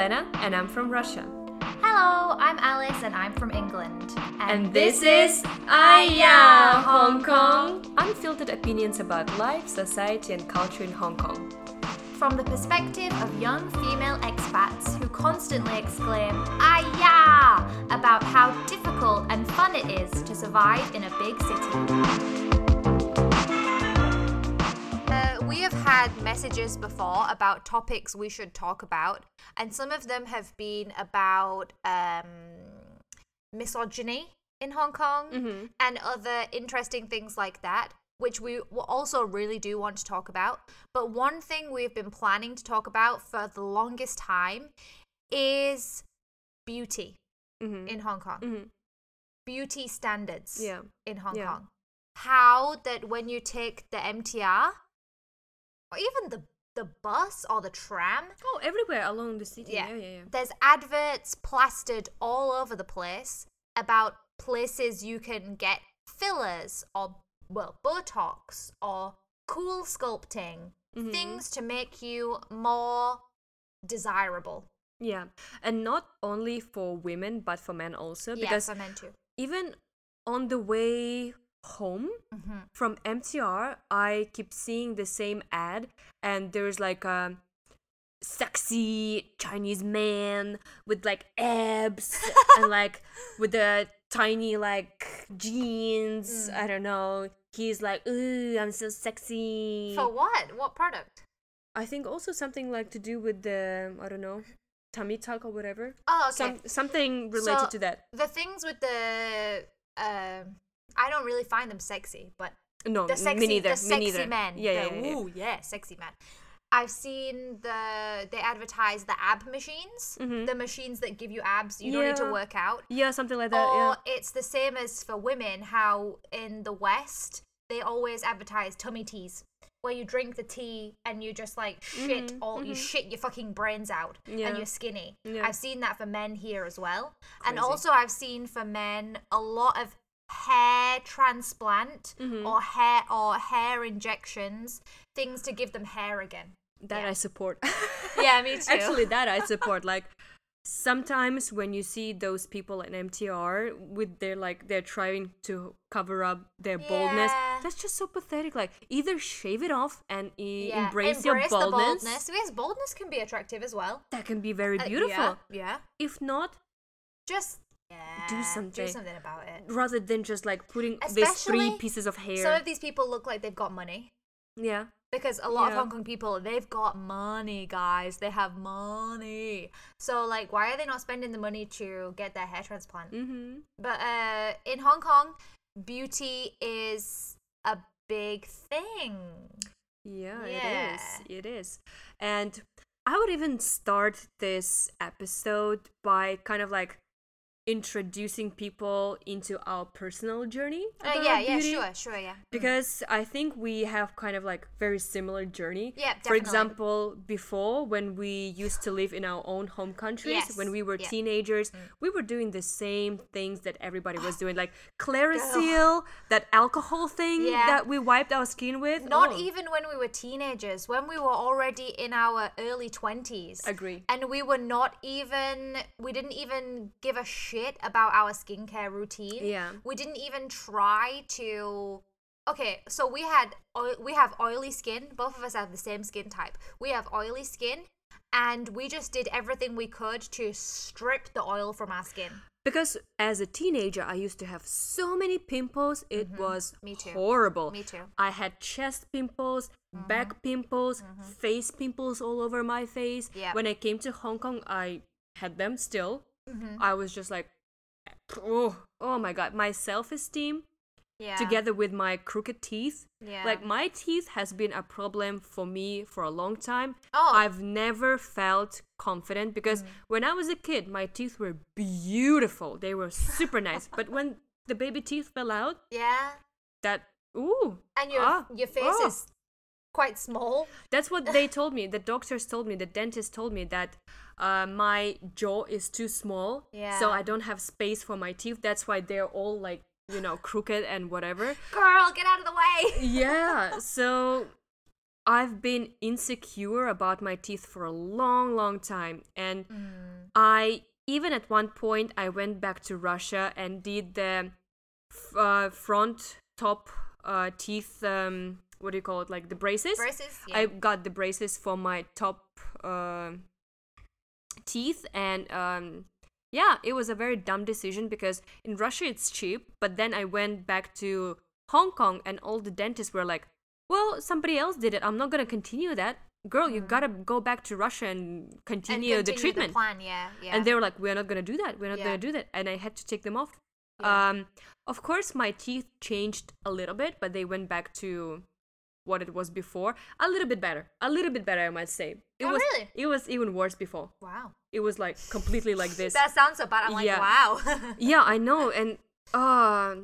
Elena, and I'm from Russia. Hello, I'm Alice and I'm from England. And this is Aya Hong Kong! Unfiltered opinions about life, society, and culture in Hong Kong. From the perspective of young female expats who constantly exclaim, Aya! about how difficult and fun it is to survive in a big city. Had messages before about topics we should talk about, and some of them have been about um, misogyny in Hong Kong and other interesting things like that, which we also really do want to talk about. But one thing we've been planning to talk about for the longest time is beauty Mm-hmm. in Hong Kong, Mhm. beauty standards Yeah. in Hong Yeah. Kong. How that when you take the MTR or even the the bus or the tram, Oh, everywhere along the city. Yeah. Yeah, yeah, yeah. there's adverts plastered all over the place about places you can get fillers or well botox or cool sculpting Mhm. things to make you more desirable Yeah. And not only for women, but for men also. Because i meant to even on the way home Mhm. from MTR, I keep seeing the same ad, and there's like a sexy Chinese man with like abs and like with the tiny like jeans. Mm. I don't know. He's like, ooh, I'm so sexy. for what what product I think also something like to do with the I don't know, tummy tuck or whatever. oh okay Some something related So, to that. the things with the um i don't really find them sexy but No, the me sexy, neither. the me sexy neither. men. Yeah, the, yeah, yeah, yeah. Ooh, yeah, sexy men. I've seen the they advertise the ab machines, Mhm. the machines that give you abs. You don't need to work out. Yeah, something like that. or yeah. it's the same as for women. How in the West they always advertise tummy teas, where you drink the tea and you just like shit Mhm, all you mhm. shit your fucking brains out Yeah. and you're skinny. Yeah. I've seen that for men here as well, and also I've seen for men a lot of hair transplant Mhm. or hair or hair injections, things to give them hair again. That Yeah. I support. Yeah, me too. Actually, that I support. Like sometimes when you see those people in MTR with their like they're trying to cover up their baldness, that's just so pathetic. Like either shave it off and e- Yeah, embrace, your the baldness. baldness. Yes, baldness can be attractive as well. That can be very Uh, beautiful. yeah, yeah. If not, Just yeah, Do something. Do something about it. rather than just like putting these three pieces of hair. Some of these people look like they've got money yeah. because a lot of Hong Kong people they've got money, guys. They have money. So like, why are they not spending the money to get their hair transplant? Mm-hmm. But uh, in Hong Kong, beauty is a big thing. Yeah, Yeah. it is. It is. And I would even start this episode by kind of like introducing people into our personal journey. Uh, yeah, yeah, beauty. sure, sure, yeah. Mm. Because I think we have kind of like very similar journey. Yeah, definitely. For example, before when we used to live in our own home countries, Yes, when we were yeah. Mm. teenagers, we were doing the same things that everybody was doing, like Clearasil, that alcohol thing Yeah. that we wiped our skin with. Not Oh, even when we were teenagers, when we were already in our early 20s. Agree. And we were not even, we didn't even give a shit about our skincare routine. Yeah. We didn't even try to. Okay, so we had we have oily skin. Both of us have the same skin type. We have oily skin, and we just did everything we could to strip the oil from our skin. Because as a teenager, I used to have so many pimples. It was Mm-hmm. Me too. horrible. Me too. I had chest pimples, back pimples, face pimples all over my face. Mm-hmm. Yeah. When I came to Hong Kong, I had them still. Mm-hmm. I was just like, oh, oh my god, my self esteem Yeah. together with my crooked teeth. Yeah. Like my teeth has been a problem for me for a long time. Oh. I've never felt confident because when I was a kid, my teeth were beautiful. They were super nice. But when the baby teeth fell out, yeah. that ooh, And your ah, your face oh. is quite small. That's what they told me. The doctors told me, the dentist told me that uh, my jaw is too small. Yeah. So I don't have space for my teeth. That's why they're all like, you know, crooked and whatever. Girl, get out of the way. yeah. So I've been insecure about my teeth for a long, long time. And Mm. I, even at one point, I went back to Russia and did the f- uh, front top uh, teeth, um, what do you call it? Like the braces? Braces? Yeah. I got the braces for my top uh, teeth, and um, yeah, it was a very dumb decision because in Russia it's cheap, but then I went back to Hong Kong, and all the dentists were like, "Well, somebody else did it. I'm not gonna continue that." Girl, you gotta go back to Russia and Mm. And continue, the treatment. plan, yeah, yeah. And they were like, "We're not gonna do that. We're not Yeah. gonna do that." And I had to take them off. Yeah. Um, of course, my teeth changed a little bit, but they went back to what it was before. A little bit better. A little bit better, I might say. It Oh, was. really? It was even worse before. wow. It was like completely like this. That sounds so bad. I'm like, Yeah. wow. yeah, I know. And uh,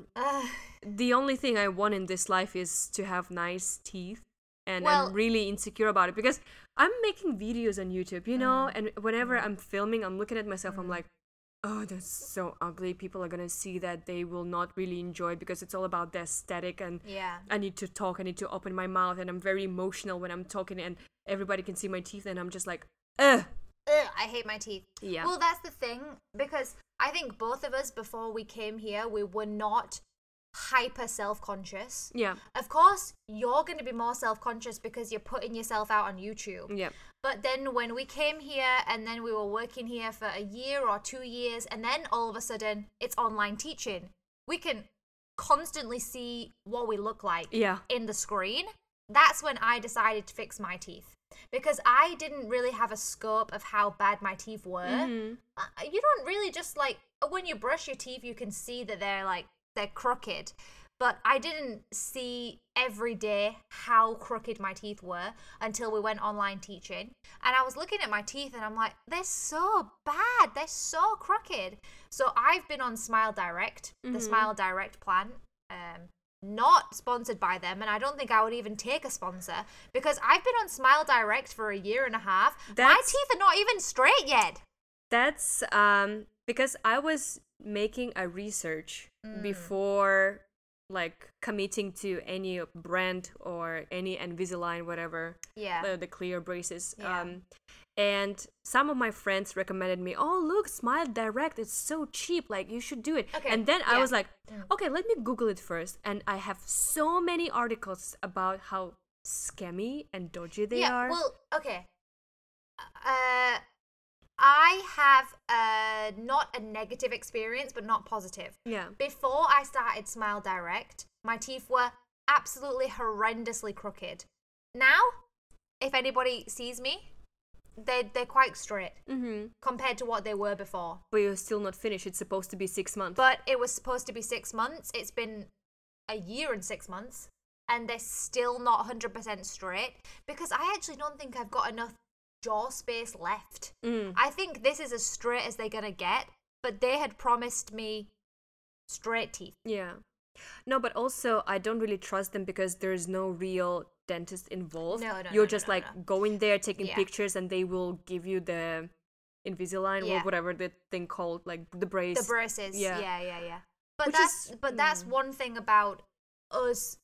the only thing I want in this life is to have nice teeth. And Well- I'm really insecure about it because I'm making videos on YouTube, you know, Mm. and whenever I'm filming, I'm looking at myself, I'm like, oh, that's so ugly. People are gonna see that they will not really enjoy it because it's all about the aesthetic and yeah. I need to talk, I need to open my mouth, and I'm very emotional when I'm talking, and everybody can see my teeth, and I'm just like, ugh. Ugh, I hate my teeth. Yeah. Well, that's the thing because I think both of us before we came here, we were not hyper self-conscious. Yeah. Of course, you're going to be more self-conscious because you're putting yourself out on YouTube. Yeah. But then when we came here and then we were working here for a year or 2 years and then all of a sudden it's online teaching. We can constantly see what we look like Yeah. in the screen, that's when I decided to fix my teeth. Because I didn't really have a scope of how bad my teeth were. Mhm. Uh, You don't really just like, when you brush your teeth, you can see that they're like, they're crooked. But I didn't see every day how crooked my teeth were until we went online teaching. And I was looking at my teeth and I'm like, they're so bad. They're so crooked. So I've been on Smile Direct, the Smile Direct plan. Um, not sponsored by them, and I don't think I would even take a sponsor because I've been on Smile Direct for a year and a half. my teeth are not even straight yet. That's um because I was making a research Mm. before like committing to any brand or any Invisalign whatever Yeah. the, the clear braces Yeah. um and some of my friends recommended me oh look smile direct it's so cheap like you should do it Okay, and then i was like Mm. okay let me google it first and i have so many articles about how scammy and dodgy they yeah. are Well, okay. Uh, I have a not a negative experience, but not positive. yeah Before I started Smile Direct, my teeth were absolutely horrendously crooked. Now, if anybody sees me, they they're quite straight mm-hmm. compared to what they were before. but you're still not finished it's supposed to be six months But it was supposed to be six months. It's been a year and six months, and they're still not 100% straight because I actually don't think I've got enough jaw space left. Mm. I think this is as straight as they're gonna get, but they had promised me straight teeth. Yeah. No, but also I don't really trust them because there's no real dentist involved. No, no, You're no, just no, like no. going there, taking Yeah. pictures, and they will give you the Invisalign Yeah. or whatever the thing called, like the brace. The braces. Yeah. Yeah, yeah, yeah. But Which that's is- but that's mm. one thing about us.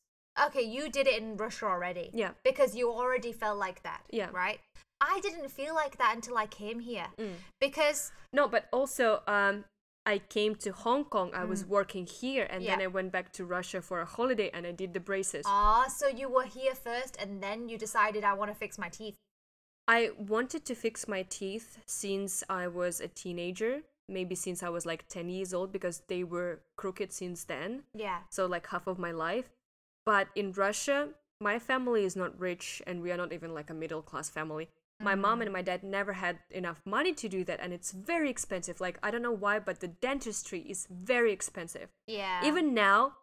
Okay, you did it in Russia already. Yeah. Because you already felt like that. Yeah. Right. I didn't feel like that until I came here Mm. because No, but also um, I came to Hong Kong. I was working here, and then Mm. I went back to Russia for a holiday, and I did the braces. ah, so you were here first, and then you decided I want to fix my teeth. I wanted to fix my teeth since I was a teenager, maybe since I was like 10 years old, because they were crooked since then. Yeah. so like half of my life. But in Russia, my family is not rich and we are not even like a middle class family. My mom and my dad never had enough money to do that and it's very expensive. Like I don't know why, but the dentistry is very expensive. Yeah. Even now,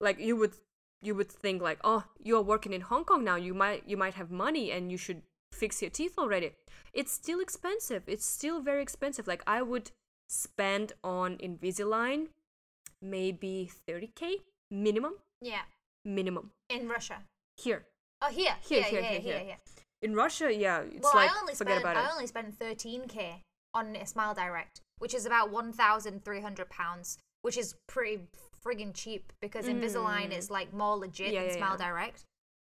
like you would you would think like, "Oh, you're working in Hong Kong now. You might you might have money and you should fix your teeth already." It's still expensive. It's still very expensive. Like I would spend on Invisalign maybe 30k minimum yeah. minimum In Russia. here Oh, here. Here, Here, here, here, here, here, here. In russia yeah it's well, like I only forget spent about I only spent 13k on a Smile Direct, which is about 1,300 pounds, which is pretty friggin' cheap because Invisalign Mm. is like more legit Yeah, than yeah, Smile yeah. Direct.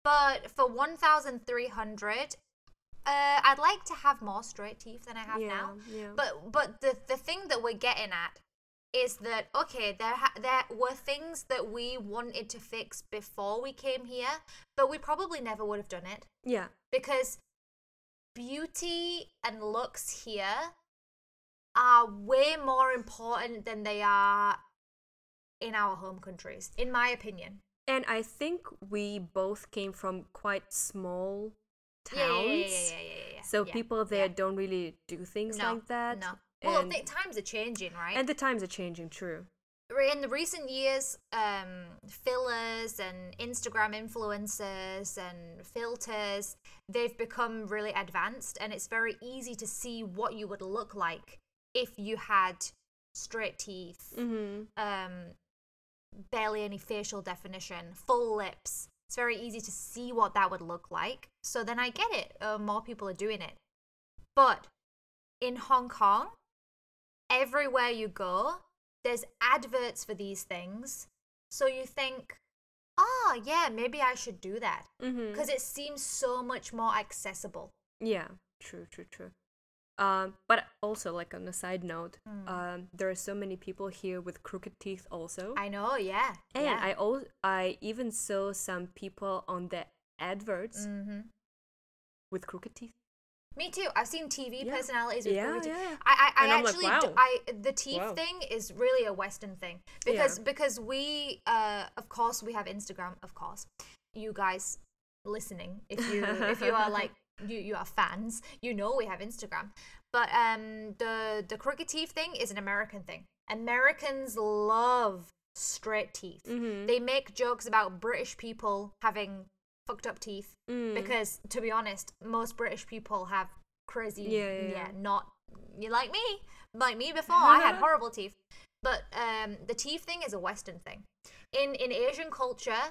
But for 1,300, uh, I'd like to have more straight teeth than I have yeah, now. yeah. But but the the thing that we're getting at is that okay, there ha- there were things that we wanted to fix before we came here, but we probably never would have done it yeah, because beauty and looks here are way more important than they are in our home countries, in my opinion. and I think we both came from quite small towns. Yeah, yeah, yeah, yeah, yeah, yeah, yeah. So people there don't really do things no, like that. No. Well, And, the times are changing, right? and the times are changing, true. In the recent years, um, fillers and Instagram influencers and filters, they've become really advanced, and it's very easy to see what you would look like if you had straight teeth, Mm-hmm. um, barely any facial definition, full lips. It's very easy to see what that would look like. So then I get it. Uh, more people are doing it. But in Hong Kong, everywhere you go, there's adverts for these things. So you think, oh, yeah, maybe I should do that. Mm-hmm. Because it seems so much more accessible. Yeah, true, true, true. Um, but also, like on a side note, um, there are so many people here with crooked teeth also. I know, yeah. and yeah. I al- I even saw some people on the adverts hmm with crooked teeth. Me too. I've seen TV Yeah. personalities with Yeah, yeah. I, I, I I'm like, actually, wow. I the teeth Wow. thing is really a Western thing because Yeah. because we, uh, of course, we have Instagram. Of course, you guys listening, if you if you are like you you are fans, you know we have Instagram. But um, the the crooked teeth thing is an American thing. Americans love straight teeth. Mm-hmm. They make jokes about British people having fucked up teeth Mm. because to be honest most british people have crazy Yeah, yeah, yeah. not you like me like me before i had horrible teeth but um the teeth thing is a western thing in in asian culture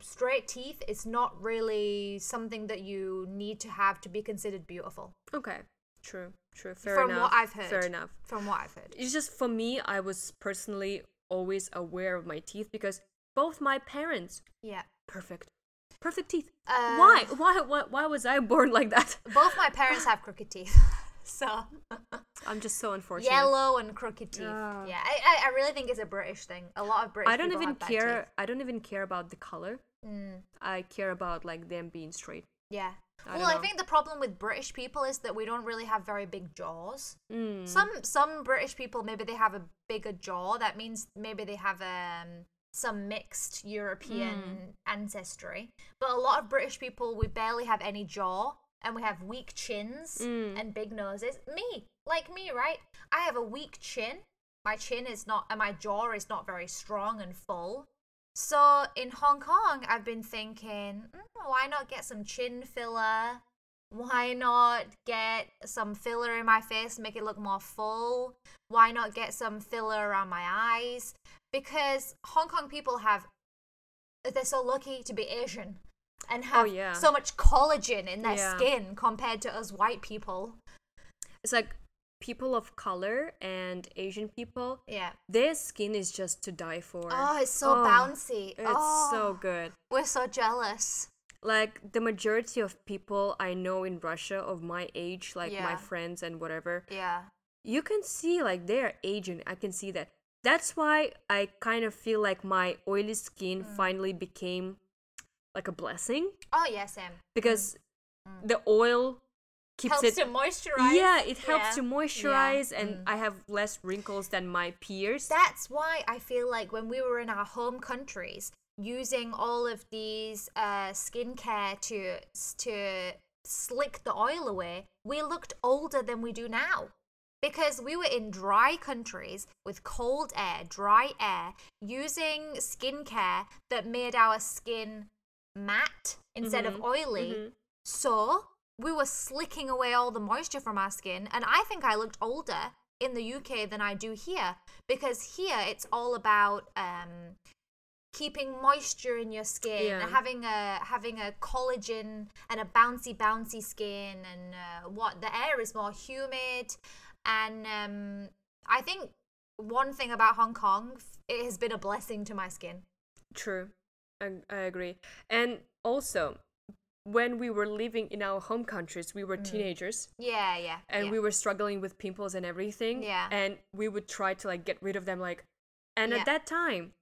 straight teeth is not really something that you need to have to be considered beautiful Okay, true, true. Fair enough. From enough. what I've heard. Fair enough. from what i've heard It's just for me, I was personally always aware of my teeth because both my parents yeah perfect, perfect teeth. Uh, why? why? Why? Why was I born like that? both my parents have crooked teeth so I'm just so unfortunate. yellow and crooked teeth Yeah. yeah I, I i really think it's a british thing a lot of british I don't people even care. I don't even care about the color. Mm. I care about like them being straight. Yeah. I well, I think the problem with British people is that we don't really have very big jaws. Mm. Some some British people maybe they have a bigger jaw. That means maybe they have um some mixed European Mm. ancestry. But a lot of British people we barely have any jaw and we have weak chins Mm. and big noses. Me, like me, right? I have a weak chin. My chin is not and my jaw is not very strong and full. So in Hong Kong, I've been thinking, mm, why not get some chin filler? Why not get some filler in my face, make it look more full? Why not get some filler around my eyes? Because Hong Kong people have, they're so lucky to be Asian and oh, have Oh, yeah. so much collagen in their Yeah. skin compared to us white people. It's like people of color and Asian people. Yeah. Their skin is just to die for. Oh, it's so Oh, bouncy. It's oh, so good. We're so jealous. Like the majority of people I know in Russia of my age, like my friends and whatever, Yeah. you can see like they're Asian. I can see that. That's why I kind of feel like my oily skin Mm. finally became like a blessing Oh, yeah, Sam. because the oil keeps Mm. Helps it to moisturize. yeah it helps Yeah. to Yeah. moisturize and Mm. i have less wrinkles than my peers That's why I feel like when we were in our home countries, using all of these uh, skincare to to slick the oil away, we looked older than we do now. Because we were in dry countries with cold air, dry air, using skincare that made our skin matte instead of Mhm, oily. mhm. So we were slicking away all the moisture from our skin, and I think I looked older in the UK than I do here because here it's all about um, keeping moisture in your skin, Yeah. having a having a collagen and a bouncy bouncy skin, and uh, what the air is more humid, and um, I think one thing about Hong Kong, it has been a blessing to my skin. true I, I agree and also, when we were living in our home countries, we were teenagers Yeah, yeah. and yeah. we were struggling with pimples and everything. Yeah. And we would try to like get rid of them like and Yeah. at that time,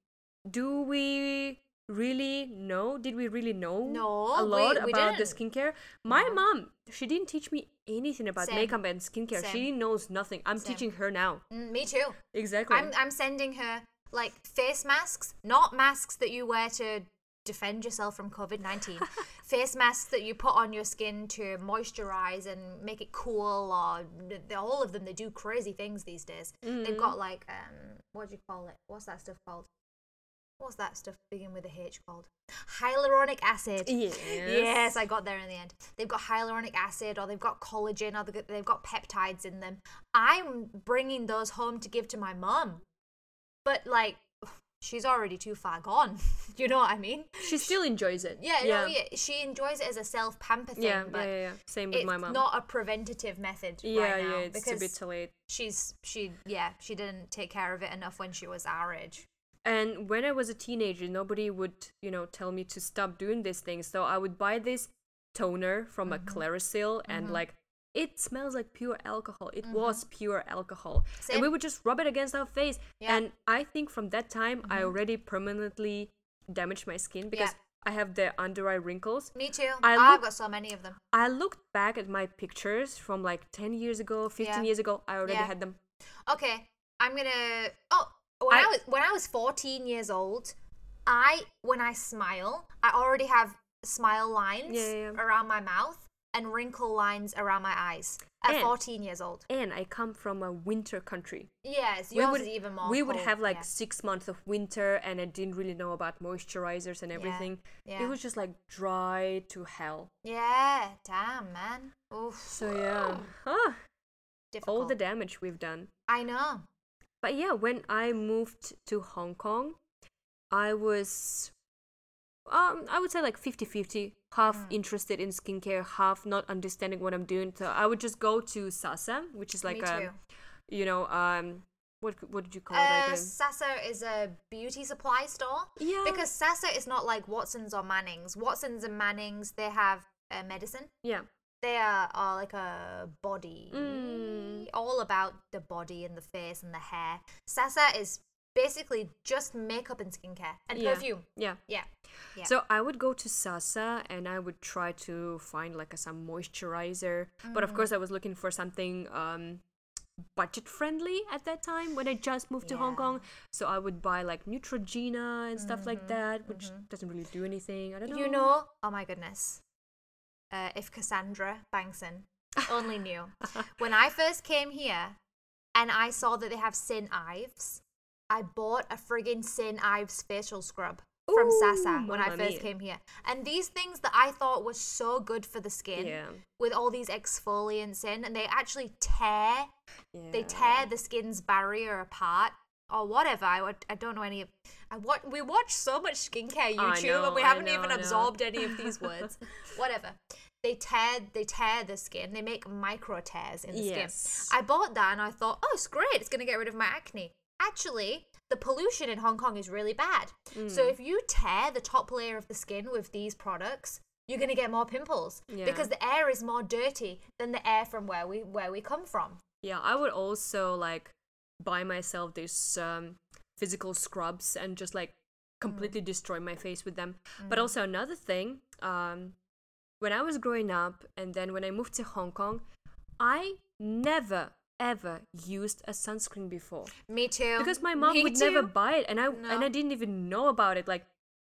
do we really know? Did we really know No, a lot we about the didn't. skincare? My No. mom, she didn't teach me anything about Same. makeup and skincare. She knows nothing. I'm Same. teaching her now. Mm, me too. Exactly. I'm I'm sending her like face masks, not masks that you wear to defend yourself from COVID nineteen. face masks that you put on your skin to moisturize and make it cool. Or all of them, they do crazy things these days. They've got like um, what do you call it? What's that stuff called? What's that stuff begin with a H called? Hyaluronic acid. Yes. Yes, I got there in the end. They've got hyaluronic acid, or they've got collagen, or they've got- peptides in them. I'm bringing those home to give to my mum, but like, she's already too far gone. you know what I mean? she still enjoys it. Yeah, yeah. No, yeah. She enjoys it as a self pamper thing, yeah, but yeah, yeah. Same with my mom. not a preventative method yeah, right now yeah, it's a bit too late. she's she yeah she didn't take care of it enough when she was our age. And when I was a teenager, nobody would, you know, tell me to stop doing these things. So I would buy this toner from Mm-hmm. a Clearasil and like it smells like pure alcohol. It was pure alcohol. Mm-hmm. Same. And we would just rub it against our face. Yeah. Mm-hmm. And I think from that time I already permanently damaged my skin because Yeah. I have the under eye wrinkles. Me too. I I've got so many of them. I looked back at my pictures from like 10 years ago, 15 Yeah. years ago. I already had them. Okay, I'm gonna. Oh, when I, I- was when I was 14 years old, I when I smile, I already have smile lines Yeah, yeah, yeah. around my mouth and wrinkle lines around my eyes at And- 14 years old. And I come from a winter country. Yes, we would is even more. we would have like yeah. six months of winter and i didn't really know about moisturizers and Yeah, everything yeah. it was just like dry to hell Yeah, damn man. Oof. so yeah huh, difficult. all the damage we've done I know. But yeah when i moved to hong kong i was um i would say like 50-50 half Mm. interested in skincare half not understanding what i'm doing so i would just go to sasa which is like a too. you know um what what did you call it Uh, like a, Sasa is a beauty supply store. yeah Because Sasa is not like Watson's or Manning's. Watson's and Manning's, they have uh, medicine. yeah They are, are like a body, Mm. all about the body and the face and the hair. Sasa is basically just makeup and skincare and Yeah. perfume. yeah Yeah. Yeah. So I would go to Sasa and I would try to find like a, some moisturizer. But Mm. of course, I was looking for something um, budget friendly at that time when I just moved to Hong Kong. So I would buy like Neutrogena and stuff like that, which doesn't really do anything. I don't know. Mm-hmm. You know, oh my goodness. Uh, if Cassandra Bankson only knew. when I first came here and I saw that they have St. Ives, I bought a friggin' St. Ives facial scrub from Sasa when I first mia. came here. And these things that I thought was so good for the skin Yeah. with all these exfoliants in, and they actually tear Yeah. they tear the skin's barrier apart or whatever. I, would- I don't know any of. I watch. We watch so much skincare YouTube, know, and we haven't know, even absorbed any of these words. whatever. They tear. They tear the skin. They make micro tears in the Yes. skin. I bought that, and I thought, oh, it's great. It's gonna get rid of my acne. Actually, the pollution in Hong Kong is really bad. Mm. So if you tear the top layer of the skin with these products. You're gonna get more pimples Yeah. because the air is more dirty than the air from where we where we come from. Yeah, I would also like buy myself these um, physical scrubs and just like completely destroy my face with them. But also another thing, um, when I was growing up and then when I moved to Hong Kong, I never ever used a sunscreen before Me too. because my mom Me would never buy it and I and I didn't even know about it. Like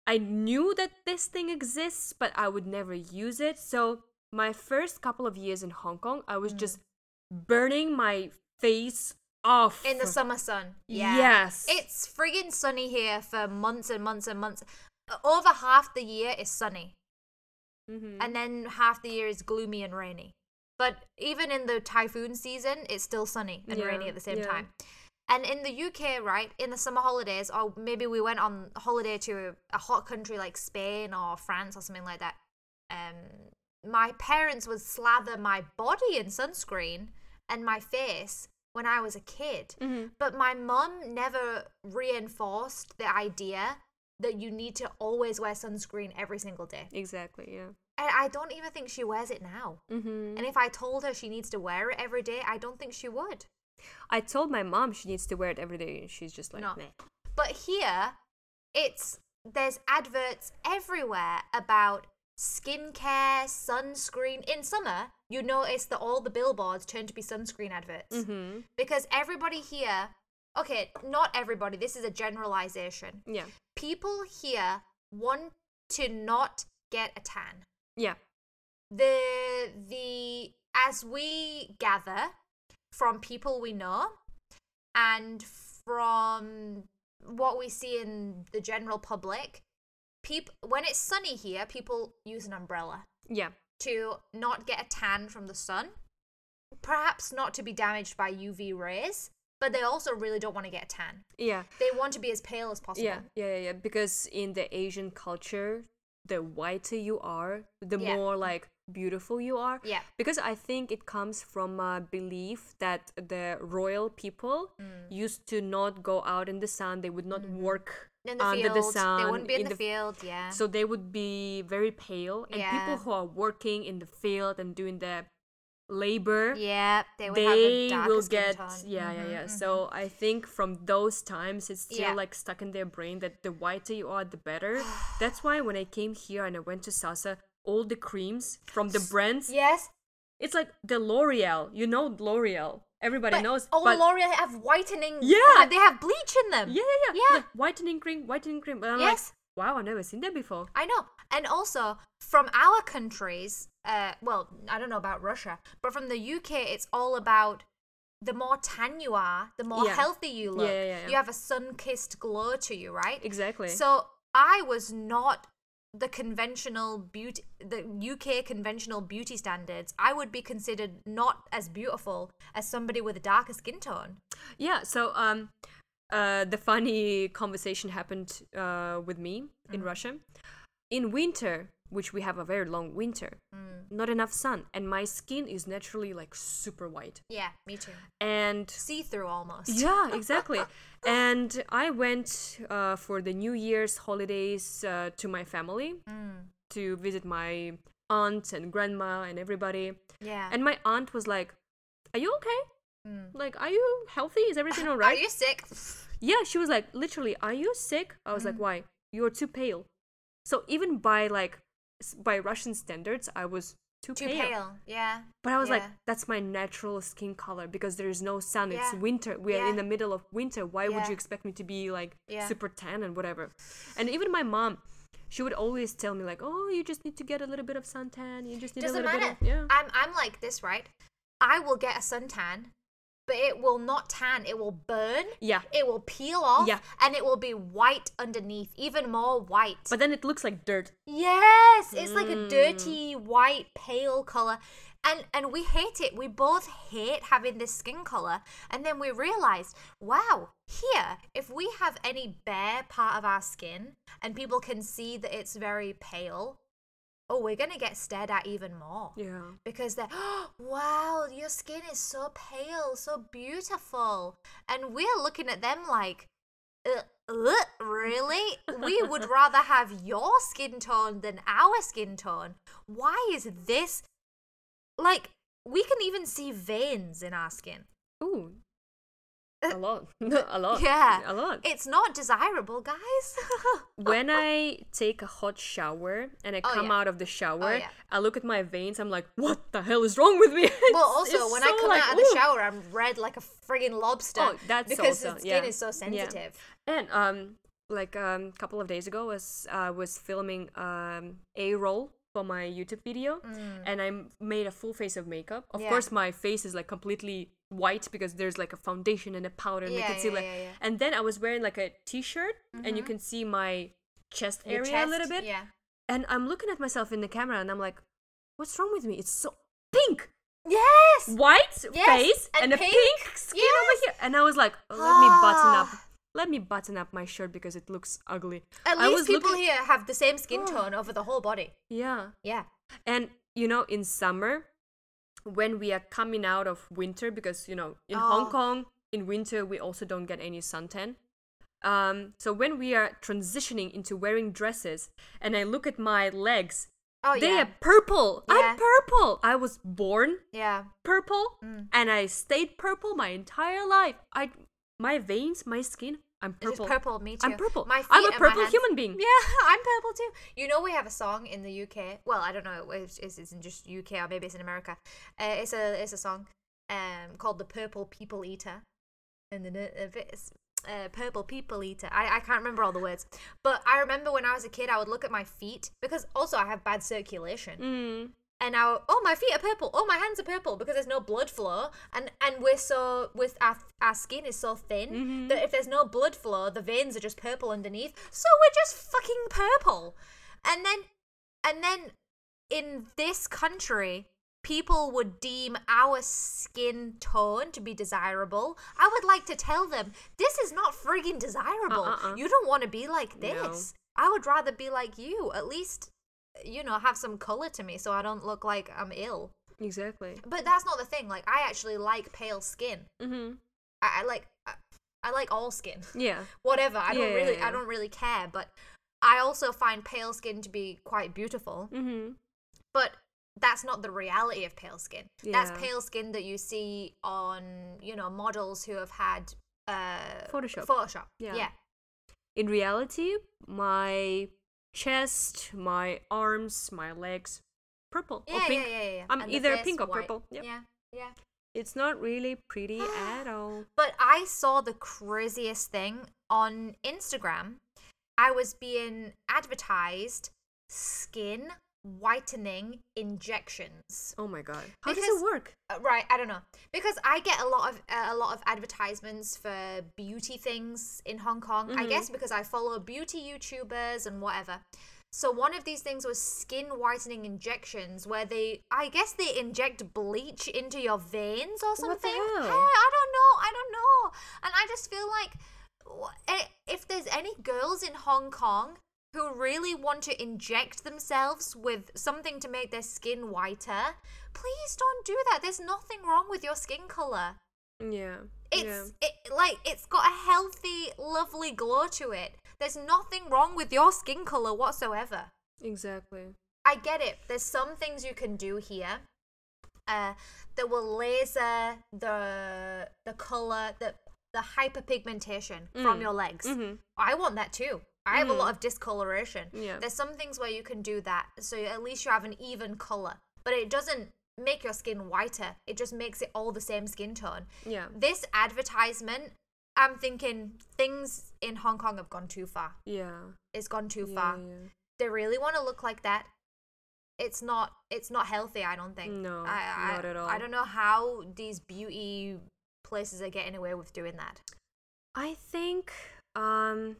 I knew that this thing exists, but I would never use it. So my first couple of years in Hong Kong, I Mm. was just burning my face off in the summer sun. Yeah. Yes. It's friggin' sunny here for months and months and months. Over half the year is sunny, Mhm. and then half the year is gloomy and rainy. But even in the typhoon season, it's still sunny and Yeah, rainy at the same yeah. time. And in the UK, right, in the summer holidays, or maybe we went on holiday to a hot country like Spain or France or something like that. Um, my parents would slather my body in sunscreen and my face when I was a kid. Mhm. But my mum never reinforced the idea that you need to always wear sunscreen every single day. Exactly. Yeah. And I don't even think she wears it now. Mm-hmm. And if I told her she needs to wear it every day, I don't think she would. I told my mom she needs to wear it every day, and she's just like, No. "Meh." But here, it's there's adverts everywhere about skincare, sunscreen. In summer, you notice that all the billboards turn to be sunscreen adverts Mm-hmm. because everybody here, okay, not everybody, this is a generalization. Yeah. People here want to not get a tan. Yeah. The the as we gather from people we know and from what we see in the general public, people when it's sunny here, people use an umbrella Yeah. To not get a tan from the sun, perhaps not to be damaged by UV rays, but they also really don't want to get a tan. Yeah. They want to be as pale as possible. Yeah. Yeah. Yeah. Yeah. Because in the Asian culture, the whiter you are, the Yeah. more like beautiful you are. Yeah. Because I think it comes from a belief that the royal people Mm. used to not go out in the sun. They would not work In the under field, the sun. they wouldn't be in, in the, field. Yeah. So they would be very pale, and people who are working in the field and doing the labor, yeah, they would have a they darker will get tone. yeah, yeah, Mhm, yeah. mhm. So I think from those times, it's still Yeah. like stuck in their brain that the whiter you are, the better. That's why when I came here and I went to Sasa, all the creams from the brands, yes, it's like the L'Oreal. You know L'Oreal. Everybody but knows. all but L'Oreal have whitening. Yeah. they have bleach in them. yeah, yeah, yeah, Yeah. Whitening cream, whitening cream. But I'm Yes. like, wow, I've never seen that before. I know. And also from our countries, uh, well, I don't know about Russia, but from the UK, it's all about the more tan you are, the more Yeah. healthy you look. Yeah, yeah, yeah. You have a sun-kissed glow to you, right? Exactly. So I was not the conventional beauty, the UK conventional beauty standards. I would be considered not as beautiful as somebody with a darker skin tone. Yeah, so um uh the funny conversation happened uh with me in Russia. In winter, which we have a very long winter, not enough sun and my skin is naturally like super white. Yeah, me too. And See-through almost. yeah, exactly. and I went uh, for the New Year's holidays uh, to my family Mm. to visit my aunt and grandma and everybody. Yeah. And my aunt was like, "Are you okay? Mm. Like, are you healthy? Is everything all right? Are you sick? Yeah, she was like, literally, are you sick? I was like, why? You're too pale. So even by like by Russian standards, I was too, Too pale. pale. Yeah. But I was like, that's my natural skin color because there is no sun. It's Yeah. winter. We are in the middle of winter. Why would you expect me to be like Yeah. super tan and whatever? And even my mom, she would always tell me like, oh, you just need to get a little bit of suntan. You just need Doesn't a little matter. bit of yeah. I'm I'm like this, right? I will get a suntan, but it will not tan. It will burn. Yeah. It will peel off. Yeah. And it will be white underneath, even more white. But then it looks like dirt. yes, it's like a Mm. dirty white pale color. And and we hate it. We both hate having this skin color. And then we realized, wow, here, if we have any bare part of our skin and people can see that it's very pale, oh, we're gonna get stared at even more Yeah. because they're wow your skin is so pale so beautiful and we're looking at them like uh, uh, really we would rather have your skin tone than our skin tone why is this like we can even see veins in our skin Ooh. A lot. a lot. yeah A lot. it's not desirable guys when I take a hot shower and I Oh, come yeah. out of the shower, yeah. I look at my veins. I'm like, what the hell is wrong with me? well also when so i come like, out of the shower i'm red like a friggin' lobster Oh, that's because also- the skin yeah. is so sensitive And um, like um, a couple of days ago, was I was filming um a roll for my YouTube video, and i made a full face of makeup. Of Mm. Course, my face is like completely white because there's like a foundation and a powder and Yeah, yeah, concealer. yeah, yeah. And then I was wearing like a t-shirt, and you can see my chest Your area a little bit. yeah And I'm looking at myself in the camera and I'm like, what's wrong with me? It's so pink. Yes. White Yes, face and and, a pink. pink skin over here. And I was like, oh, let me button up. Ah. Let me button up my shirt because it looks ugly. At I least people looking- here have the same skin Oh. tone over the whole body. Yeah. Yeah. And you know, in summer, when we are coming out of winter, because you know, in Oh. Hong Kong, in winter we also don't get any suntan. um, so when we are transitioning into wearing dresses, and I look at my legs, Oh they yeah. are purple. Yeah. I'm purple. I was born Yeah. purple, Mm. and I stayed purple my entire life. I, my veins, my skin, I'm It's purple. purple. Me too. I'm purple. My feet I'm a purple human being. Yeah, I'm purple too. You know, we have a song in the UK. Well, I don't know if it's, it's in just UK or maybe it's in America. Uh, it's a it's a song um called "The Purple People Eater," and then it's uh, "Purple People Eater." I I can't remember all the words, but I remember when I was a kid, I would look at my feet because also I have bad circulation. Mm. And our oh my feet are purple. Oh my hands are purple because there's no blood flow. And and we're so with our, our skin is so thin Mhm. that if there's no blood flow the veins are just purple underneath. So we're just fucking purple. And then and then in this country people would deem our skin tone to be desirable. I would like to tell them this is not friggin desirable. Uh-uh-uh. you don't want to be like No. this. I would rather be like you at least you know have some color to me so i don't look like i'm ill Exactly. but that's not the thing like i actually like pale skin Mm-hmm. i, I like I, I like all skin Yeah. whatever i don't Yeah, really yeah, i don't really care but i also find pale skin to be quite beautiful Mm-hmm. but that's not the reality of pale skin that's pale skin that you see on you know models who have had uh Photoshop. photoshop Yeah. yeah In reality, my chest, my arms, my legs, purple yeah or yeah, pink. yeah, yeah, yeah. I'm And either pink or white. purple. Yep. yeah yeah It's not really pretty at all. But I saw the craziest thing on Instagram. I was being advertised skin whitening injections. Oh my god. How does it work? Uh, right, I don't know because I get a lot of uh, a lot of advertisements for beauty things in Hong Kong. I Mhm. guess because I follow beauty YouTubers and whatever. So one of these things was skin whitening injections, where they, I guess they inject bleach into your veins or something. What the hell? I, I don't know, I don't know, and I just feel like eh, if there's any girls in Hong Kong who really want to inject themselves with something to make their skin whiter, please don't do that. There's nothing wrong with your skin color. Yeah. It's yeah. it like it's got a healthy, lovely glow to it. There's nothing wrong with your skin color whatsoever. Exactly. I get it. There's some things you can do here uh, that will laser the the color, the the hyperpigmentation from Mm. your legs. Mm-hmm. I want that too. I have a lot of discoloration. Yeah. There's some things where you can do that, so at least you have an even color. But it doesn't make your skin whiter. It just makes it all the same skin tone. Yeah. This advertisement, I'm thinking things in Hong Kong have gone too far. Yeah. It's gone too yeah, far. yeah. They really want to look like that. It's not. It's not healthy. I don't think. No, I, I, not at all. I don't know how these beauty places are getting away with doing that. I think um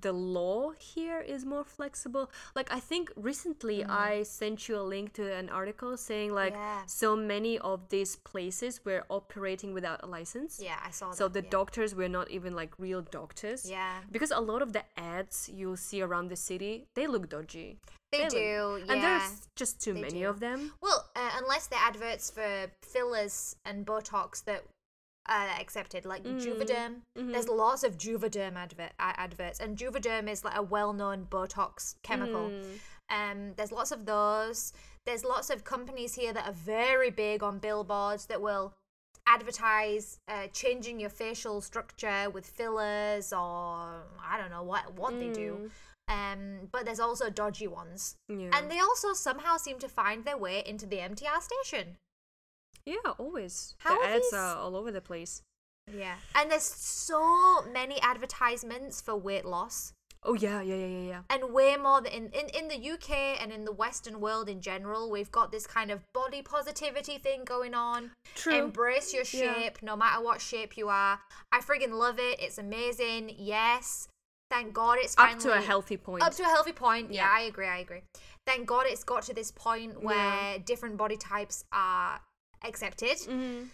the law here is more flexible. Like I think recently Mhm. I sent you a link to an article saying like Yeah. so many of these places were operating without a license. Yeah, I saw that. So the yeah. doctors were not even like real doctors. Yeah, Because a lot of the ads you'll see around the city, they look dodgy. they, look- do. Yeah. And there's just too they many do. of them. Well, uh, unless they're adverts for fillers and Botox that are accepted, like Mm. Juvederm. There's Mhm. lots of Juvederm advert uh, adverts, and Juvederm is like a well-known Botox chemical. Mm. Um, there's lots of those. There's lots of companies here that are very big on billboards that will advertise uh, changing your facial structure with fillers or I don't know what what they do. Um, but there's also dodgy ones, Yeah. and they also somehow seem to find their way into the MTR station. Yeah, always. How the ads these- are all over the place. Yeah, and there's so many advertisements for weight loss. Oh yeah, yeah, yeah, yeah, yeah. and way more than in, in in the UK and in the Western world in general, we've got this kind of body positivity thing going on. True. Embrace your Yeah. shape, no matter what shape you are. I friggin' love it. It's amazing. Yes, thank God it's finally Up to a healthy point. up to a healthy point. Yeah, Yeah. I agree. I agree. Thank God it's got to this point where Yeah. different body types are accepted. hmm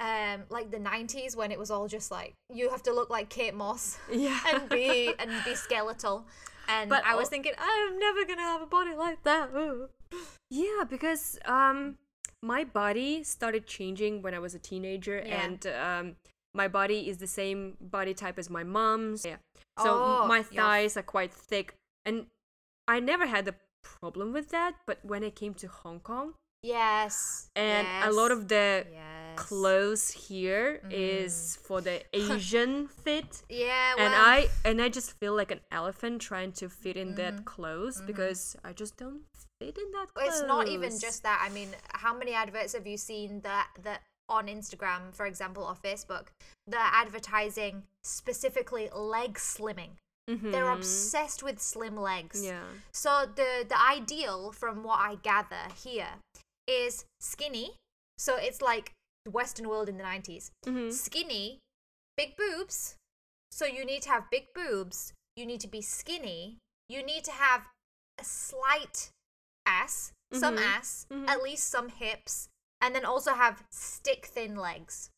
Um, like the '90s when it was all just like you have to look like Kate Moss Yeah. and be and be skeletal. And But I was al- thinking, I'm never gonna have a body like that. Ooh. Yeah, because um my body started changing when I was a teenager Yeah. and um my body is the same body type as my mom's. Yeah. So Oh, my thighs are quite thick, and I never had a problem with that. But when I came to Hong Kong, Yes. and a lot of the yes. clothes here is for the Asian fit. Yeah. Well, and I and I just feel like an elephant trying to fit in Mm-hmm. that clothes because I just don't fit in that clothes. it's not even just that. I mean, how many adverts have you seen that that on Instagram, for example, or Facebook, they're advertising specifically leg slimming. They're obsessed with slim legs. Mm-hmm. Yeah. So the the ideal, from what I gather here, is skinny. So it's like the Western world in the 90s. Mm-hmm. Skinny, big boobs. So you need to have big boobs. You need to be skinny. You need to have a slight ass, some Mhm. ass, Mhm. at least some hips, and then also have stick thin legs.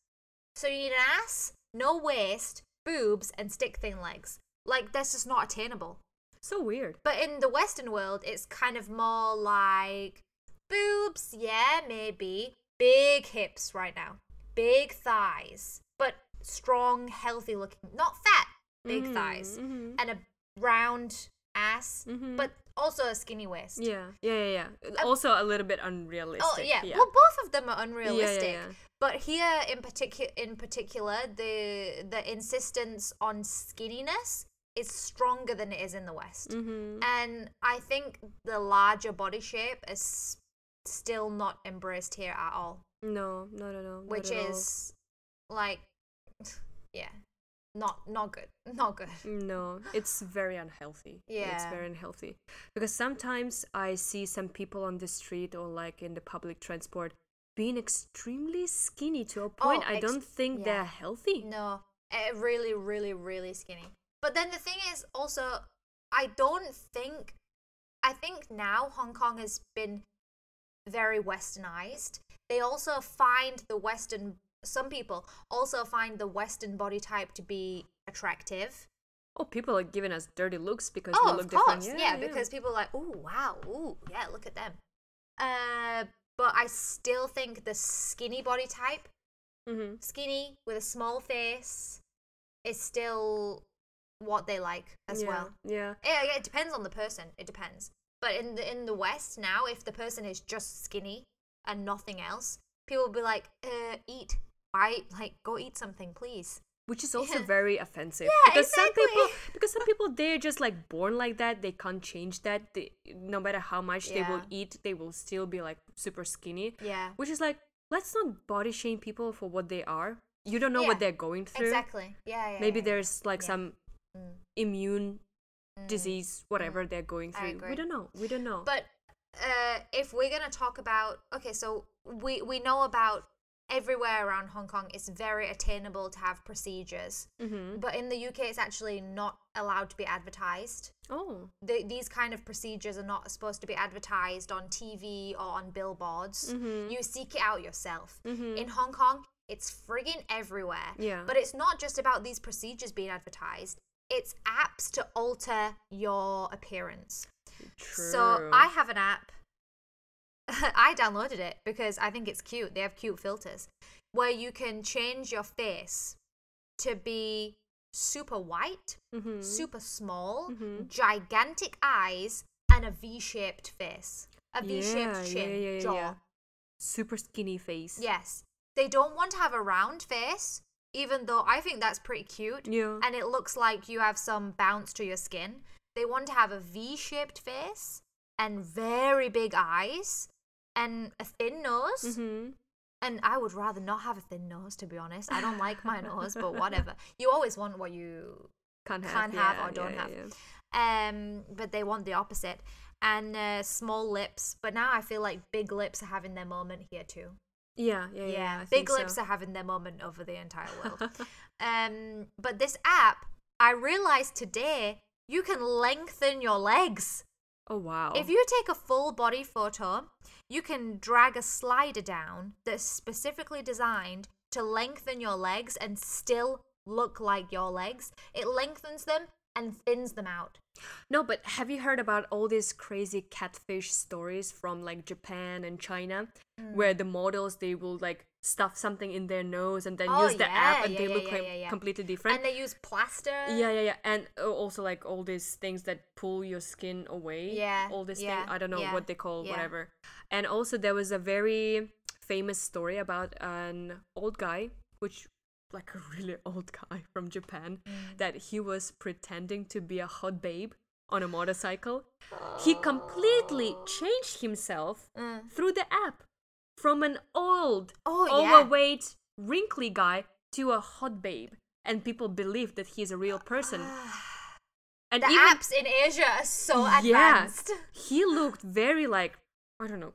So you need an ass, no waist, boobs, and stick thin legs. Like that's just not attainable. So weird. But in the Western world, it's kind of more like boobs, yeah, maybe. Big hips right now, big thighs, but strong, healthy looking, not fat, big Mhm, thighs, mhm. and a round ass, Mhm. but also a skinny waist. Yeah, yeah, yeah, yeah. Also a little bit unrealistic. Oh yeah. yeah. well, both of them are unrealistic. yeah. But here, in particular, in particular, the the insistence on skinniness is stronger than it is in the West. Mm-hmm. And I think the larger body shape is still not embraced here at all, No, no, no, no. which at all. is like, yeah, not not good, not good. No, it's very unhealthy. Yeah, it's very unhealthy. Because sometimes I see some people on the street or like in the public transport being extremely skinny to a point I ex- don't think yeah. they're healthy. No, eh, really, really, really skinny. But then the thing is also, I don't think, I think now Hong Kong has been very westernized. They also find the Western, some people also find the Western body type to be attractive. Oh, people are giving us dirty looks because oh, we of look course. different. Yeah, because people are like, oh, wow, ooh, yeah, look at them. Uh, but I still think the skinny body type hmm skinny with a small face is still what they like as yeah, well. Yeah. Yeah, yeah, it depends on the person. It depends. But in the in the West now, if the person is just skinny and nothing else, people will be like, uh, eat. Why? Like, go eat something, please. Which is also Yeah. very offensive. Yeah, because some people because some people they're just like born like that. They can't change that. They, no matter how much they will eat, they will still be like super skinny. Yeah. Which is like, let's not body shame people for what they are. You don't know Yeah, what they're going through. Exactly. Yeah, yeah. Maybe yeah, there's like Yeah. some Mm. immune Mm. disease, whatever they're going through. We don't know. We don't know. But uh, if we're gonna talk about okay, so we we know about everywhere around Hong Kong it's very attainable to have procedures, mm-hmm. but in the UK it's actually not allowed to be advertised. Oh. The, these kind of procedures are not supposed to be advertised on TV or on billboards. Mhm. You seek it out yourself. Mhm. In Hong Kong, it's friggin' everywhere. Yeah. But it's not just about these procedures being advertised. It's apps to alter your appearance. True. So I have an app. I downloaded it because I think it's cute. They have cute filters where you can change your face to be super white, Mhm. super small, Mhm. gigantic eyes, and a V-shaped face, a V-shaped Yeah, yeah, chin, yeah, yeah, jaw. super skinny face. Yes, they don't want to have a round face, even though I think that's pretty cute. Yeah. and it looks like you have some bounce to your skin. They want to have a V shaped face and very big eyes and a thin nose. Mm-hmm. And I would rather not have a thin nose, to be honest. I don't like my nose, but whatever. You always want what you Can't have. Can't have yeah, or don't yeah, have. yeah. um, but they want the opposite. And uh, small lips, but now I feel like big lips are having their moment here too. Yeah, yeah, yeah. I big lips so. are having their moment over the entire world. um, but this app, I realized today, you can lengthen your legs. Oh wow. If you take a full body photo, you can drag a slider down that's specifically designed to lengthen your legs and still look like your legs. It lengthens them and thins them out. No, but have you heard about all these crazy catfish stories from like Japan and China, Mm. where the models they will like stuff something in their nose and then Oh, use the app and yeah, they yeah, look yeah, like yeah, yeah. completely different. And they use plaster. yeah, yeah, yeah, and uh, also like all these things that pull your skin away. Yeah, all these yeah, things. I don't know yeah, what they call yeah. whatever. And also there was a very famous story about an old guy, which like a really old guy from Japan, Mm. that he was pretending to be a hot babe on a motorcycle. He completely changed himself Mm. through the app from an old, Oh, yeah. overweight, wrinkly guy to a hot babe. And people believe that he's a real person. And the even, apps in Asia are so advanced. Yeah. advanced. he looked very like, I don't know,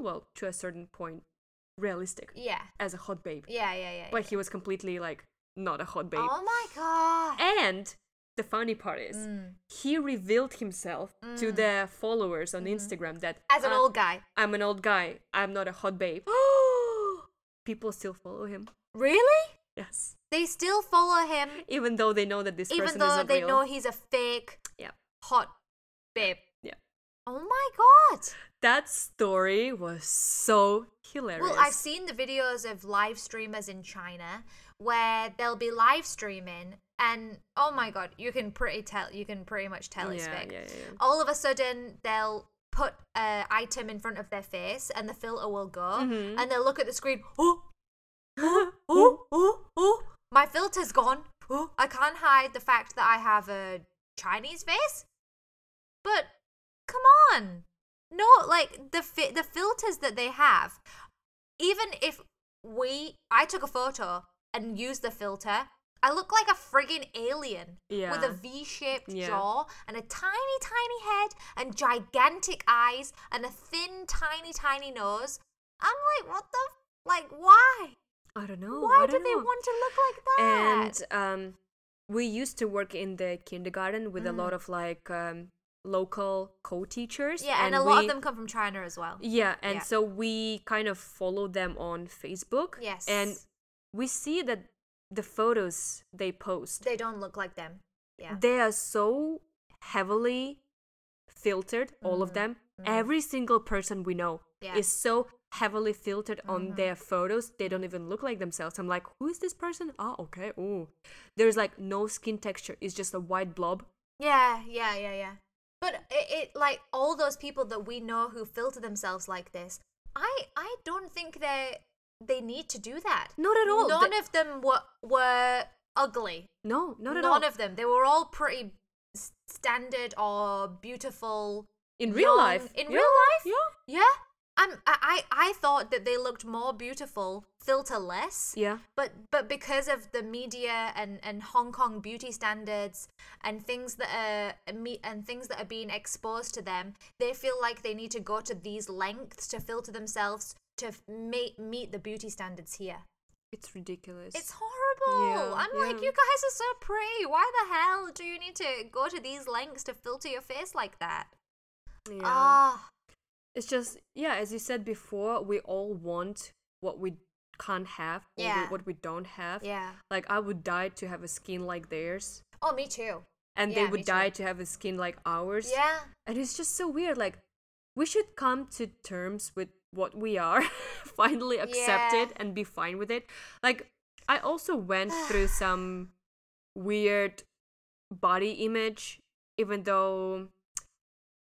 well, to a certain point, realistic Yeah. as a hot babe. Yeah, yeah, yeah. But he was completely like not a hot babe. Oh my god. And the funny part is, Mm. he revealed himself to the followers on Instagram that. As an "Uh, old guy. I'm an old guy. I'm not a hot babe. People still follow him. really? Yes, They still follow him even though they know that this even person though isn't they real. know he's a fake Yeah. hot babe. Yeah. Oh my god. That story was so hilarious. Well, I've seen the videos of live streamers in China where they'll be live streaming and oh my god, you can pretty tell you can pretty much tell it's yeah, fake. yeah, yeah. All of a sudden they'll put an item in front of their face and the filter will go Mhm. and they'll look at the screen, oh, oh, oh, oh, oh, my filter's gone. Oh, I can't hide the fact that I have a Chinese face. But come on. No, like the fi- the filters that they have, even if we I took a photo and used the filter, I look like a friggin' alien with a V-shaped Yeah. jaw and a tiny tiny head and gigantic eyes and a thin tiny tiny nose. I'm like, what the f- like why? I don't know. Why I do don't they know. want to look like that? And um, we used to work in the kindergarten with a lot of like um, local co-teachers. Yeah, and, a lot we- of them come from China as well. Yeah, and Yeah. so we kind of follow them on Facebook. Yes. And we see that the photos they post, They don't look like them. Yeah. they are so heavily filtered, all of Mhm, them. mhm. Every single person we know Yeah. is so heavily filtered on Mhm. their photos, they don't even look like themselves. I'm like, who is this person? Ah, okay. Oh, there's like no skin texture. It's just a white blob. Yeah, yeah, yeah, yeah. But it, it like all those people that we know who filter themselves like this, I I don't think they they need to do that. Not at all. None They- of them were were ugly. no, not at None all. of them. They were all pretty standard or beautiful. in real young- life. In Yeah, real life? Yeah. Yeah. I'm, I, I I thought that they looked more beautiful, filter less. Yeah. But but because of the media and, and Hong Kong beauty standards and things that are and things that are being exposed to them, they feel like they need to go to these lengths to filter themselves to meet meet the beauty standards here. It's ridiculous. It's horrible. Yeah, I'm like, you guys are so pretty. Why the hell do you need to go to these lengths to filter your face like that? yeah. Ah, it's just yeah, as you said before, we all want what we can't have we- Yeah. what we don't have. yeah. Like I would die to have a skin like theirs. Oh, me too. And Yeah, they would too. die to have a skin like ours. Yeah. And it's just so weird. Like we should come to terms with what we are, finally accept Yeah. it and be fine with it. Like I also went through some weird body image, even though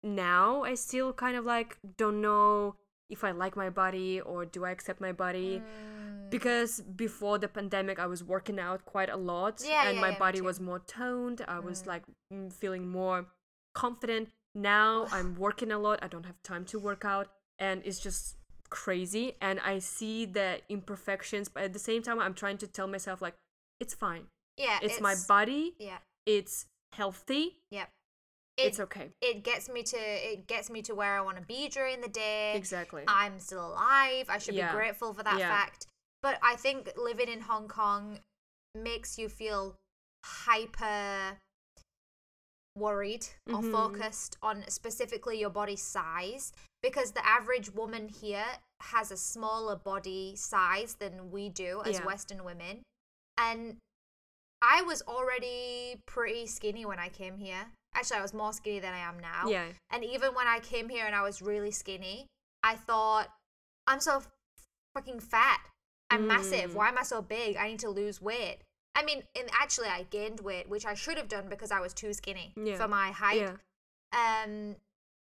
now I still kind of like don't know if I like my body or do I accept my body. Mm. Because before the pandemic, I was working out quite a lot, Yeah, and yeah, my yeah, body was more toned. I was Mm. like mm, feeling more confident. Now I'm working a lot. I don't have time to work out, and it's just crazy. And I see the imperfections, but at the same time, I'm trying to tell myself like it's fine. Yeah. It's, my body. Yeah. It's healthy. Yeah. It's okay. It gets me to it gets me to where I want to be during the day. Exactly. I'm still alive. I should Yeah. be grateful for that Yeah. fact. But I think living in Hong Kong makes you feel hyper worried or Mhm. focused on specifically your body size because the average woman here has a smaller body size than we do as Yeah. Western women. And I was already pretty skinny when I came here. Actually, I was more skinny than I am now. Yeah. And even when I came here and I was really skinny, I thought, I'm so fucking fat. I'm massive. Mm. Why am I so big? I need to lose weight. I mean, and actually, I gained weight, which I should have done because I was too skinny Yeah. for my height. Yeah. Um,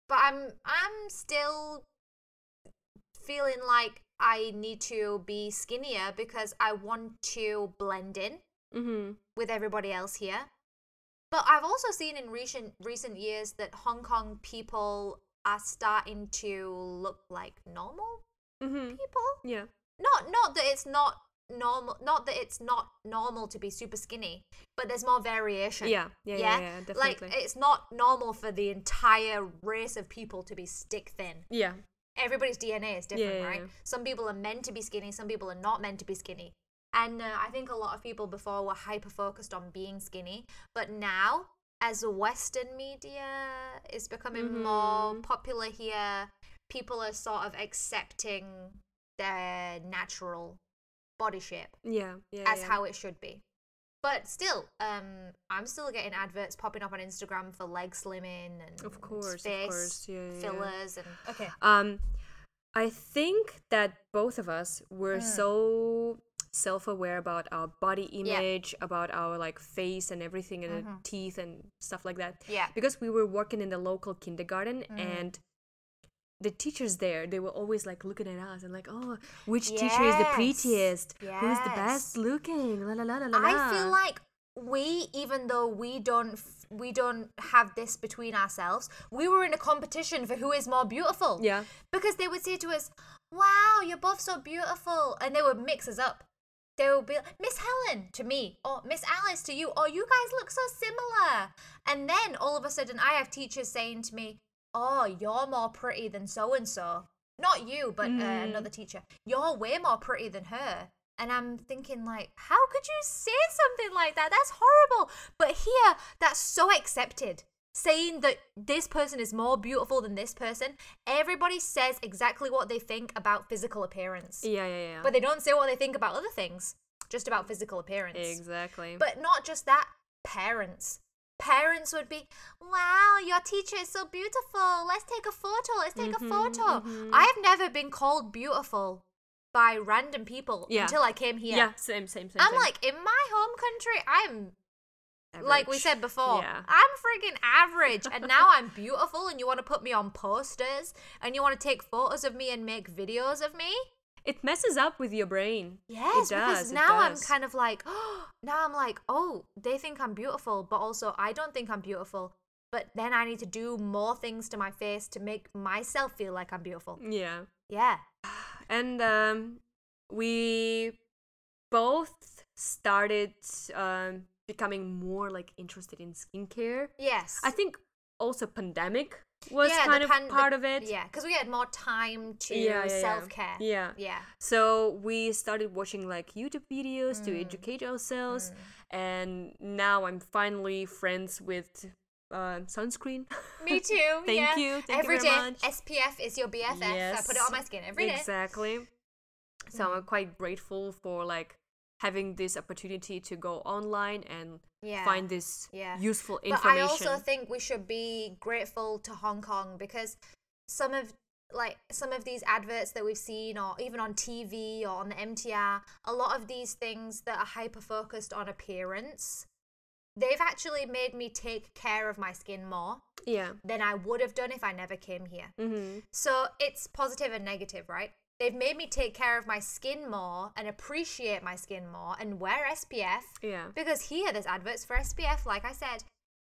but I'm I'm still feeling like I need to be skinnier because I want to blend in Mm-hmm. with everybody else here. But I've also seen in recent recent years that Hong Kong people are starting to look like normal Mm-hmm. people. Yeah. Not not that it's not normal not that it's not normal to be super skinny, but there's more variation. Yeah. Yeah. Yeah. yeah, Like definitely. it's not normal for the entire race of people to be stick thin. yeah. Everybody's DNA is different, Yeah, yeah, right? yeah. Some people are meant to be skinny, some people are not meant to be skinny. And uh, I think a lot of people before were hyper focused on being skinny, but now as Western media is becoming more Mhm. popular here, people are sort of accepting their natural body shape Yeah. Yeah. as yeah. how it should be. But still, um, I'm still getting adverts popping up on Instagram for leg slimming and Of course, of face course, yeah, yeah, yeah. fillers and okay. Um, I think that both of us were Mm. so self-aware about our body Yeah. image, about our like face and everything, and Mhm. teeth and stuff like that. Yeah. Because we were working in the local kindergarten Mm. and. The teachers there, they were always like looking at us and like, oh, which teacher is the Yes. prettiest? Who's the best looking? La la la la la. I feel like we, even though we don't, f- we don't have this between ourselves, we were in a competition for who is more beautiful. yeah, Because they would say to us, "Wow, you're both so beautiful," and they would mix us up. They would be Miss Helen to me, or Miss Alice to you, or you guys look so similar. And then all of a sudden, I have teachers saying to me, "Oh, you're more pretty than so and so." Not you, but uh, Mm. another teacher. You're way more pretty than her. And I'm thinking, like, how could you say something like that? That's horrible. But here, that's so accepted. Saying that this person is more beautiful than this person, everybody says exactly what they think about physical appearance. yeah, yeah, yeah. But they don't say what they think about other things, just about physical appearance. exactly. But not just that, parents. Parents would be, wow, your teacher is so beautiful. Let's take a photo. Let's take Mhm, a photo. mhm. I've never been called beautiful by random people Yeah. until I came here. yeah, same, same, same. I'm same. like, in my home country, I'm like we said before, Yeah. I'm freaking average. and now I'm beautiful, and you want to put me on posters, and you want to take photos of me and make videos of me? it messes up with your brain. Yes, it does, because now I'm kind of like, oh, now I'm like, oh, they think I'm beautiful, but also I don't think I'm beautiful. But then I need to do more things to my face to make myself feel like I'm beautiful. Yeah. Yeah. and um, we both started um, becoming more like interested in skincare. Yes. I think also pandemic was Yeah, kind of pan- the- part of it. Yeah, because we had more time to Yeah, yeah, yeah. self care. Yeah. Yeah. So we started watching like YouTube videos to Mm. educate ourselves, and now I'm finally friends with uh, sunscreen. Me too. Thank yeah. you, thank you Every very day, much. SPF is your BFF. Yes, I put it on my skin every day. Exactly. So Mm. I'm quite grateful for like having this opportunity to go online and Yeah. find this Yeah. useful But I also think we should be grateful to Hong Kong because some of like some of these adverts that we've seen or even on TV or on the MTR, a lot of these things that are hyper focused on appearance, they've actually made me take care of my skin more yeah. than I would have done if I never came here. Mm-hmm. So it's positive and negative, right? They've made me take care of my skin more and appreciate my skin more and wear SPF Yeah. because here there's adverts for SPF, like I said.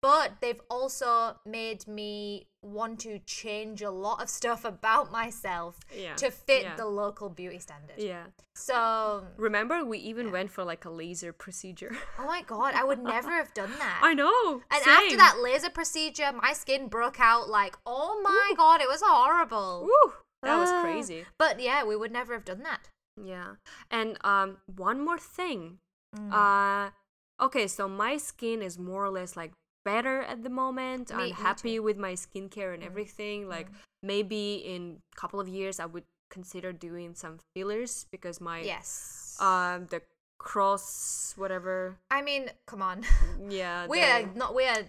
But they've also made me want to change a lot of stuff about myself Yeah. to fit yeah. the local beauty standard. Yeah. So, Remember, we even went for like a laser procedure. oh my god, I would never have done that. I know. and same. after that laser procedure, my skin broke out like, oh my god, it was horrible. Woo, that was Ah. crazy. But yeah, we would never have done that. Yeah. And um, one more thing. Mm. Uh, okay, so my skin is more or less like better at the moment. Me- I'm happy with my skincare and Mm. everything. Like maybe in a couple of years, I would consider doing some fillers because my yes. um the cross whatever. I mean, come on. Yeah, we are not. We are.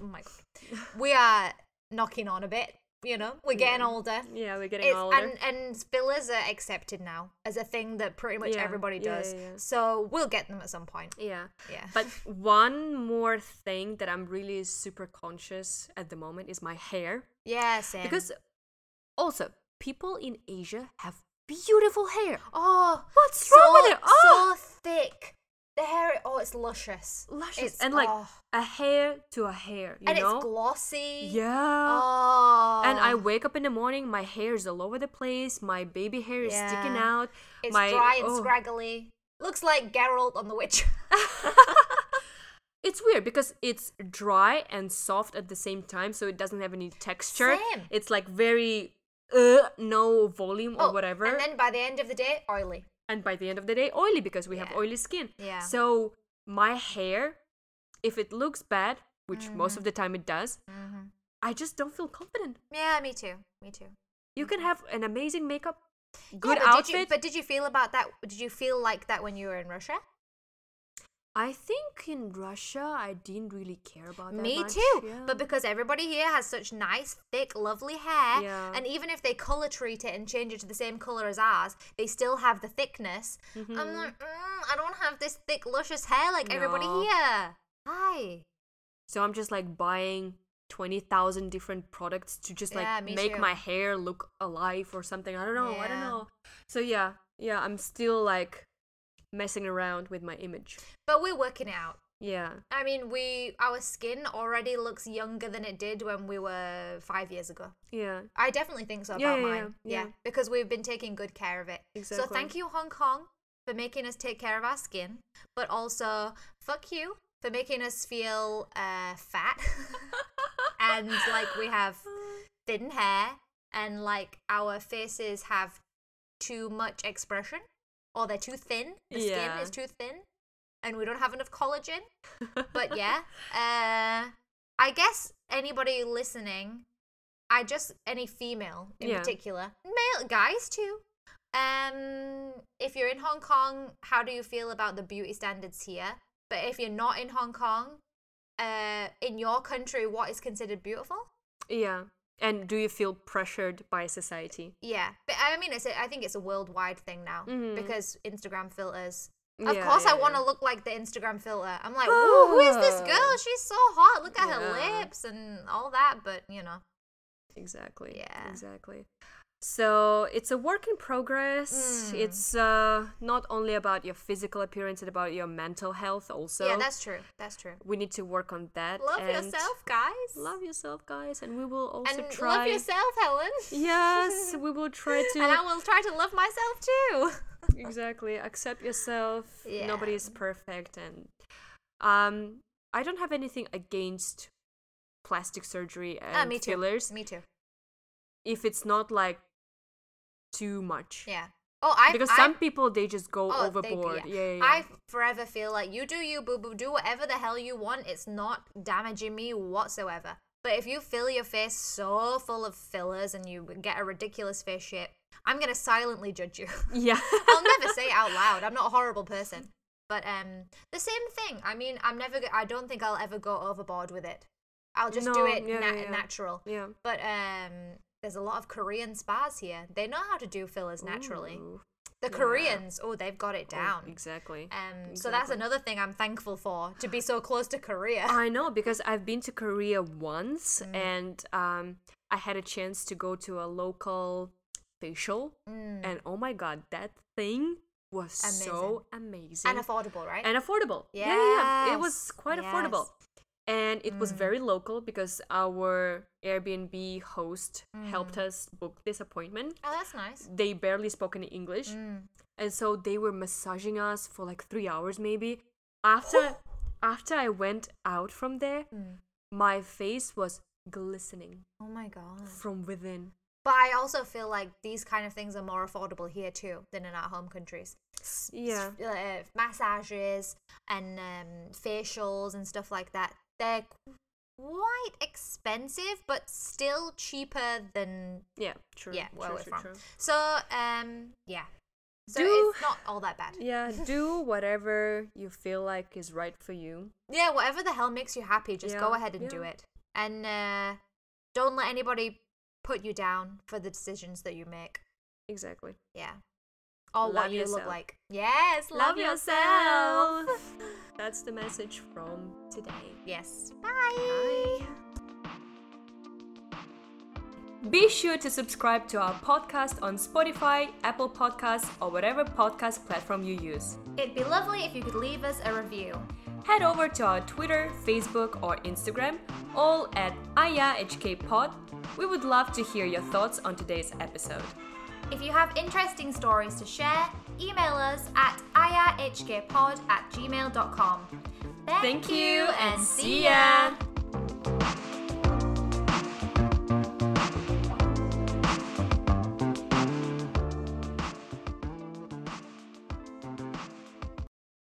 Oh my god. We are knocking on a bit. You know, we're getting Yeah. older. Yeah, we're getting It's, older. and and fillers are accepted now as a thing that pretty much Yeah, everybody does. yeah. So we'll get them at some point. yeah. Yeah. But one more thing that I'm really super conscious at the moment is my hair. yeah, same. Because also, people in Asia have beautiful hair. oh, What's so, wrong with it? Oh, so thick. The hair. Oh, it's luscious. luscious. It's, and like oh, a hair to a hair, you and know? it's glossy. yeah. Oh. And I wake up in the morning, my hair is all over the place, my baby hair is sticking out. It's my, dry and oh. scraggly. Looks like Geralt on The Witcher. It's weird because it's dry and soft at the same time, so it doesn't have any texture. Same. It's like very uh, no volume or Oh, whatever. And then by the end of the day, oily. And by the end of the day oily because we have oily skin Yeah. so my hair if it looks bad which most Mm-hmm. of the time it does i just don't feel confident Yeah, me too. Me too. you can have an amazing makeup Yeah, good but outfit Did you, but did you feel about that? Did you feel like that when you were in Russia? I think in russia i didn't really care about that Me much, too. yeah. But because everybody here has such nice, thick, lovely hair, Yeah. and even if they color treat it and change it to the same color as ours, they still have the thickness. Mm-hmm. I'm like, mm, I don't have this thick, luscious hair like everybody here. Hi. so i'm just like buying 20000 different products to just like Yeah, make too. my hair look alive or something i don't know i don't know so yeah yeah i'm still like messing around with my image But we're working out. yeah I mean, we our skin already looks younger than it did when we were five years ago. yeah I definitely think so Yeah, about yeah, mine. yeah, yeah. because we've been taking good care of it. Exactly. So thank you, Hong Kong, for making us take care of our skin, but also fuck you for making us feel uh, fat and like we have thin hair and like our faces have too much expression or they're too thin. The skin is too thin and we don't have enough collagen. But yeah, uh, I guess anybody listening, I just any female in Yeah. particular, male guys too. Um, if you're in Hong Kong, how do you feel about the beauty standards here? But if you're not in Hong Kong, uh, in your country, what is considered beautiful? Yeah. And do you feel pressured by society? Yeah, but I mean, it's a, I think it's a worldwide thing now Mhm. because Instagram filters. Of Yeah, course, yeah, I want to yeah. look like the Instagram filter. I'm like, who is this girl? She's so hot. Look at her lips and all that. But you know, Exactly. Yeah. Exactly. So it's a work in progress. Mm. It's uh, not only about your physical appearance, it's about your mental health also. yeah, that's true. That's true. we need to work on that. Love yourself, guys. Love yourself, guys, and we will also and try. love yourself, Helen. Yes, we will try to. and I will try to love myself too. exactly accept yourself Yeah. nobody is perfect and um i don't have anything against plastic surgery and Ah, me too. fillers Me too. if it's not like too much Yeah. Oh, I because I, some people they just go Oh, they overboard yeah. yeah, yeah, yeah. I forever feel like you do you, boo boo. Do whatever the hell you want. It's not damaging me whatsoever. But if you fill your face so full of fillers and you get a ridiculous face shape, I'm gonna silently judge you. yeah I'll never say it out loud. I'm not a horrible person. But um, the same thing. I mean, I'm never. go- I don't think I'll ever go overboard with it. I'll just do it yeah, na- yeah. natural. yeah But um, there's a lot of Korean spas here. They know how to do fillers naturally. Ooh. The yeah. Koreans, oh, they've got it Oh, down. exactly Um, so that's another thing I'm thankful for to be so close to Korea. I know because I've been to Korea once Mm. and um I had a chance to go to a local facial Mm. and oh my god that thing was so amazing and affordable, right? and affordable yeah, yeah, yeah. it was Yes, quite affordable and it was Mm. very local because our airbnb host helped Mm. us book this appointment oh, that's nice. they barely spoke any english Mm. and so they were massaging us for like three hours maybe after after i went out from there Mm. my face was glistening Oh my god. from within But I also feel like these kind of things are more affordable here too than in our home countries. Yeah. uh, massages and um, facials and stuff like that. They're quite expensive, but still cheaper than yeah true yeah where true, we're true, from. true. So um yeah, So Do- it's not all that bad. Yeah, do whatever you feel like is right for you. Yeah, whatever the hell makes you happy, just go ahead and do it. And uh, don't let anybody put you down for the decisions that you make. Exactly. Yeah. Or Love what you look like. Yes, love, yourself. That's the message from today. yes. Bye. Be sure to subscribe to our podcast on Spotify, Apple Podcasts, or whatever podcast platform you use. It'd be lovely if you could leave us a review. Head over to our Twitter, Facebook, or Instagram, all at AyaHKPod. We would love to hear your thoughts on today's episode. If you have interesting stories to share, email us at irhgearpod at gmail.com. Thank, Thank you and see ya!